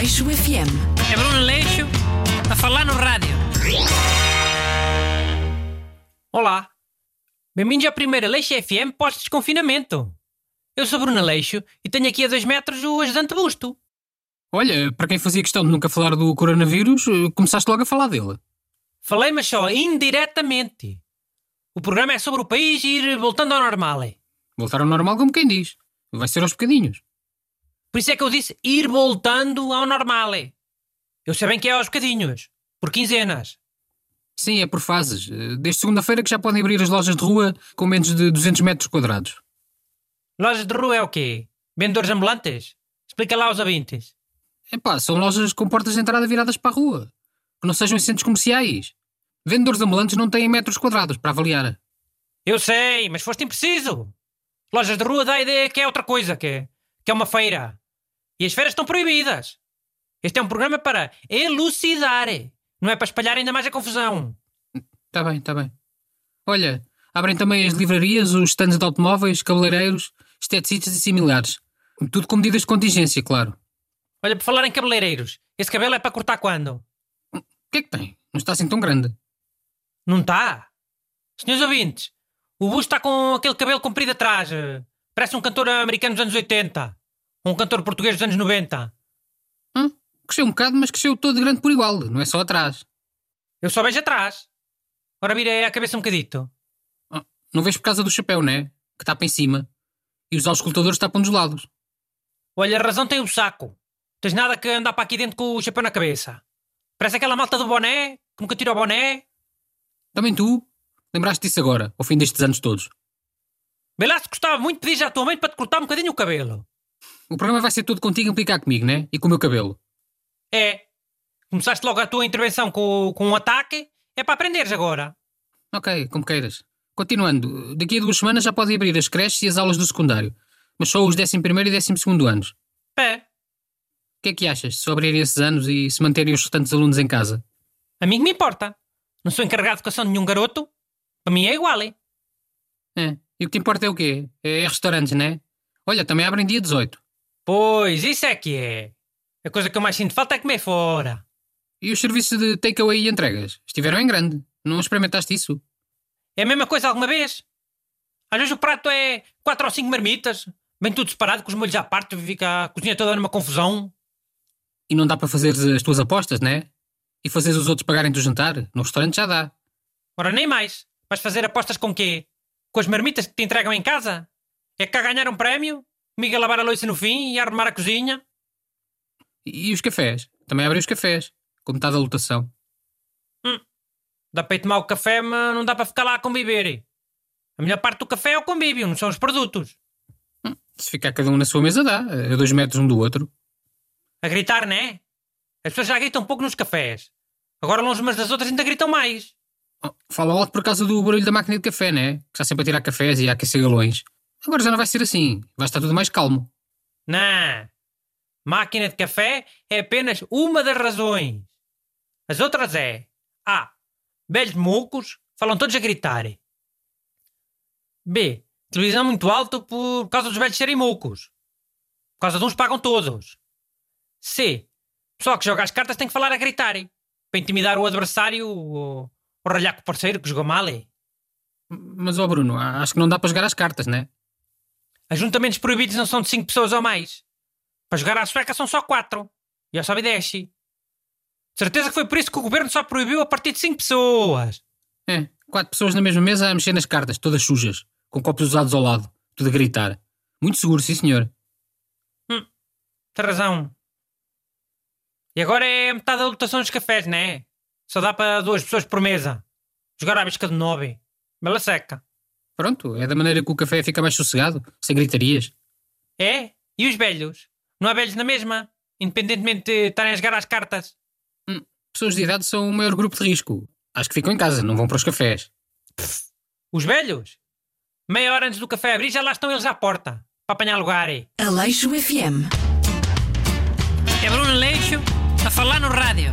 Aleixo FM. É Bruno Leixo a falar no rádio. Olá, bem-vindos à primeira Leixo FM pós-desconfinamento. Eu sou Bruno Leixo e tenho aqui a dois metros o ajudante Busto. Olha, para quem fazia questão de nunca falar do coronavírus, eh, começaste logo a falar dele. Falei, mas só indiretamente. O programa é sobre o país ir voltando ao normal. é. Voltar ao normal como quem diz. Vai ser aos bocadinhos. Por isso é que eu disse ir voltando ao normal. é. Eu sei bem que é aos bocadinhos, por quinzenas. Sim, é por fases. Eh, Desde segunda-feira que já podem abrir as lojas de rua com menos de 200 metros quadrados. Lojas de rua é o quê? Vendedores ambulantes? Explica lá aos ouvintes. Epá, são lojas com portas de entrada viradas para a rua. Que não sejam em centros comerciais. Vendedores ambulantes não têm metros quadrados para avaliar. Eu sei, mas foste impreciso. Lojas de rua dá a ideia que é outra coisa, que é, que é uma feira. E as feiras estão proibidas. Este é um programa para elucidar, não é para espalhar ainda mais a confusão. Tá bem, tá bem. Olha, abrem também as livrarias, os stands de automóveis, cabeleireiros, esteticistas e similares. Tudo com medidas de contingência, claro. Olha, por falar em cabeleireiros, esse cabelo é para cortar quando? O que é que tem? Não está assim tão grande. Não está? Senhores ouvintes, o Busto está com aquele cabelo comprido atrás. Parece um cantor americano dos anos 80. Um cantor português dos anos 90. Hum, cresceu um bocado, mas cresceu todo grande por igual, não é só atrás. Eu só vejo atrás. Ora, vira a cabeça um bocadito. Oh, não vês por causa do chapéu, né? Que tapa em cima. E os auscultadores tapam dos lados. Olha, a razão tem o saco. Tens nada que andar para aqui dentro com o chapéu na cabeça. Parece aquela malta do boné, que nunca tira o boné. Também tu? Lembraste disso agora, ao fim destes anos todos. Vê lá se gostava muito de pedir já à tua mãe para te cortar um bocadinho o cabelo. O programa vai ser todo contigo a implicar comigo, né? E com o meu cabelo. É. Começaste logo a tua intervenção com, com um ataque. É para aprenderes agora. Ok, como queiras. Continuando, daqui a duas semanas já podem abrir as creches e as aulas do secundário. Mas só os 11 e 12 anos. É. O que é que achas se abrirem esses anos e se manterem os restantes alunos em casa? A mim que me importa. Não sou encarregado de educação de nenhum garoto. Para mim é igual, hein? É. E o que importa é o quê? É restaurantes, né? Olha, também abrem dia 18. Pois, isso é que é. A coisa que eu mais sinto falta é comer fora. E os serviços de takeaway e entregas? Estiveram em grande. Não experimentaste isso? É a mesma coisa alguma vez? Às vezes o prato é quatro ou cinco marmitas, bem tudo separado, com os molhos à parte, fica a cozinha toda numa confusão. E não dá para fazer as tuas apostas, né? E fazer os outros pagarem do jantar? No restaurante já dá. Ora, nem mais. Vais fazer apostas com quê? Com as marmitas que te entregam em casa? É cá ganhar um prémio? Comigo a lavar a louça no fim e a arrumar a cozinha? E os cafés? Também abrem os cafés. Com metade da lotação. Dá para ir tomar o café, mas não dá para ficar lá a conviver. A melhor parte do café é o convívio, não são os produtos. Se ficar cada um na sua mesa, dá. A dois metros um do outro. A gritar, né? As pessoas já gritam um pouco nos cafés. Agora longe umas das outras ainda gritam mais. Oh, fala alto por causa do barulho da máquina de café, né? Que está sempre a tirar cafés e a aquecer galões. Agora já não vai ser assim. Vai estar tudo mais calmo. Não. Máquina de café é apenas uma das razões. As outras é A. Velhos mocos falam todos a gritar. B. Televisão muito alta por causa dos velhos serem mocos. Por causa de uns pagam todos. C. Pessoal que joga as cartas tem que falar a gritar. Para intimidar o adversário ou, ou ralhar com o parceiro que jogou mal. Mas, ó Bruno, acho que não dá para jogar as cartas, né? Ajuntamentos proibidos não são de 5 pessoas ou mais. Para jogar à sueca são só 4. E eu sobe 10. Certeza que foi por isso que o governo só proibiu a partir de 5 pessoas. É, quatro pessoas na mesma mesa a mexer nas cartas, todas sujas, com copos usados ao lado, tudo a gritar. Muito seguro, sim senhor. Tem razão. E agora é metade da lotação dos cafés, né? Só dá para duas pessoas por mesa. Jogar à bisca de 9. Bela seca. Pronto, é da maneira que o café fica mais sossegado, sem gritarias. É? E os velhos? Não há velhos na mesma? Independentemente de estarem a jogar às cartas. Pessoas de idade são o maior grupo de risco. Acho que ficam em casa, não vão para os cafés. Os velhos? Meia hora antes do café abrir já lá estão eles à porta. Para apanhar lugar. Aleixo FM. É Bruno Leixo a falar no rádio.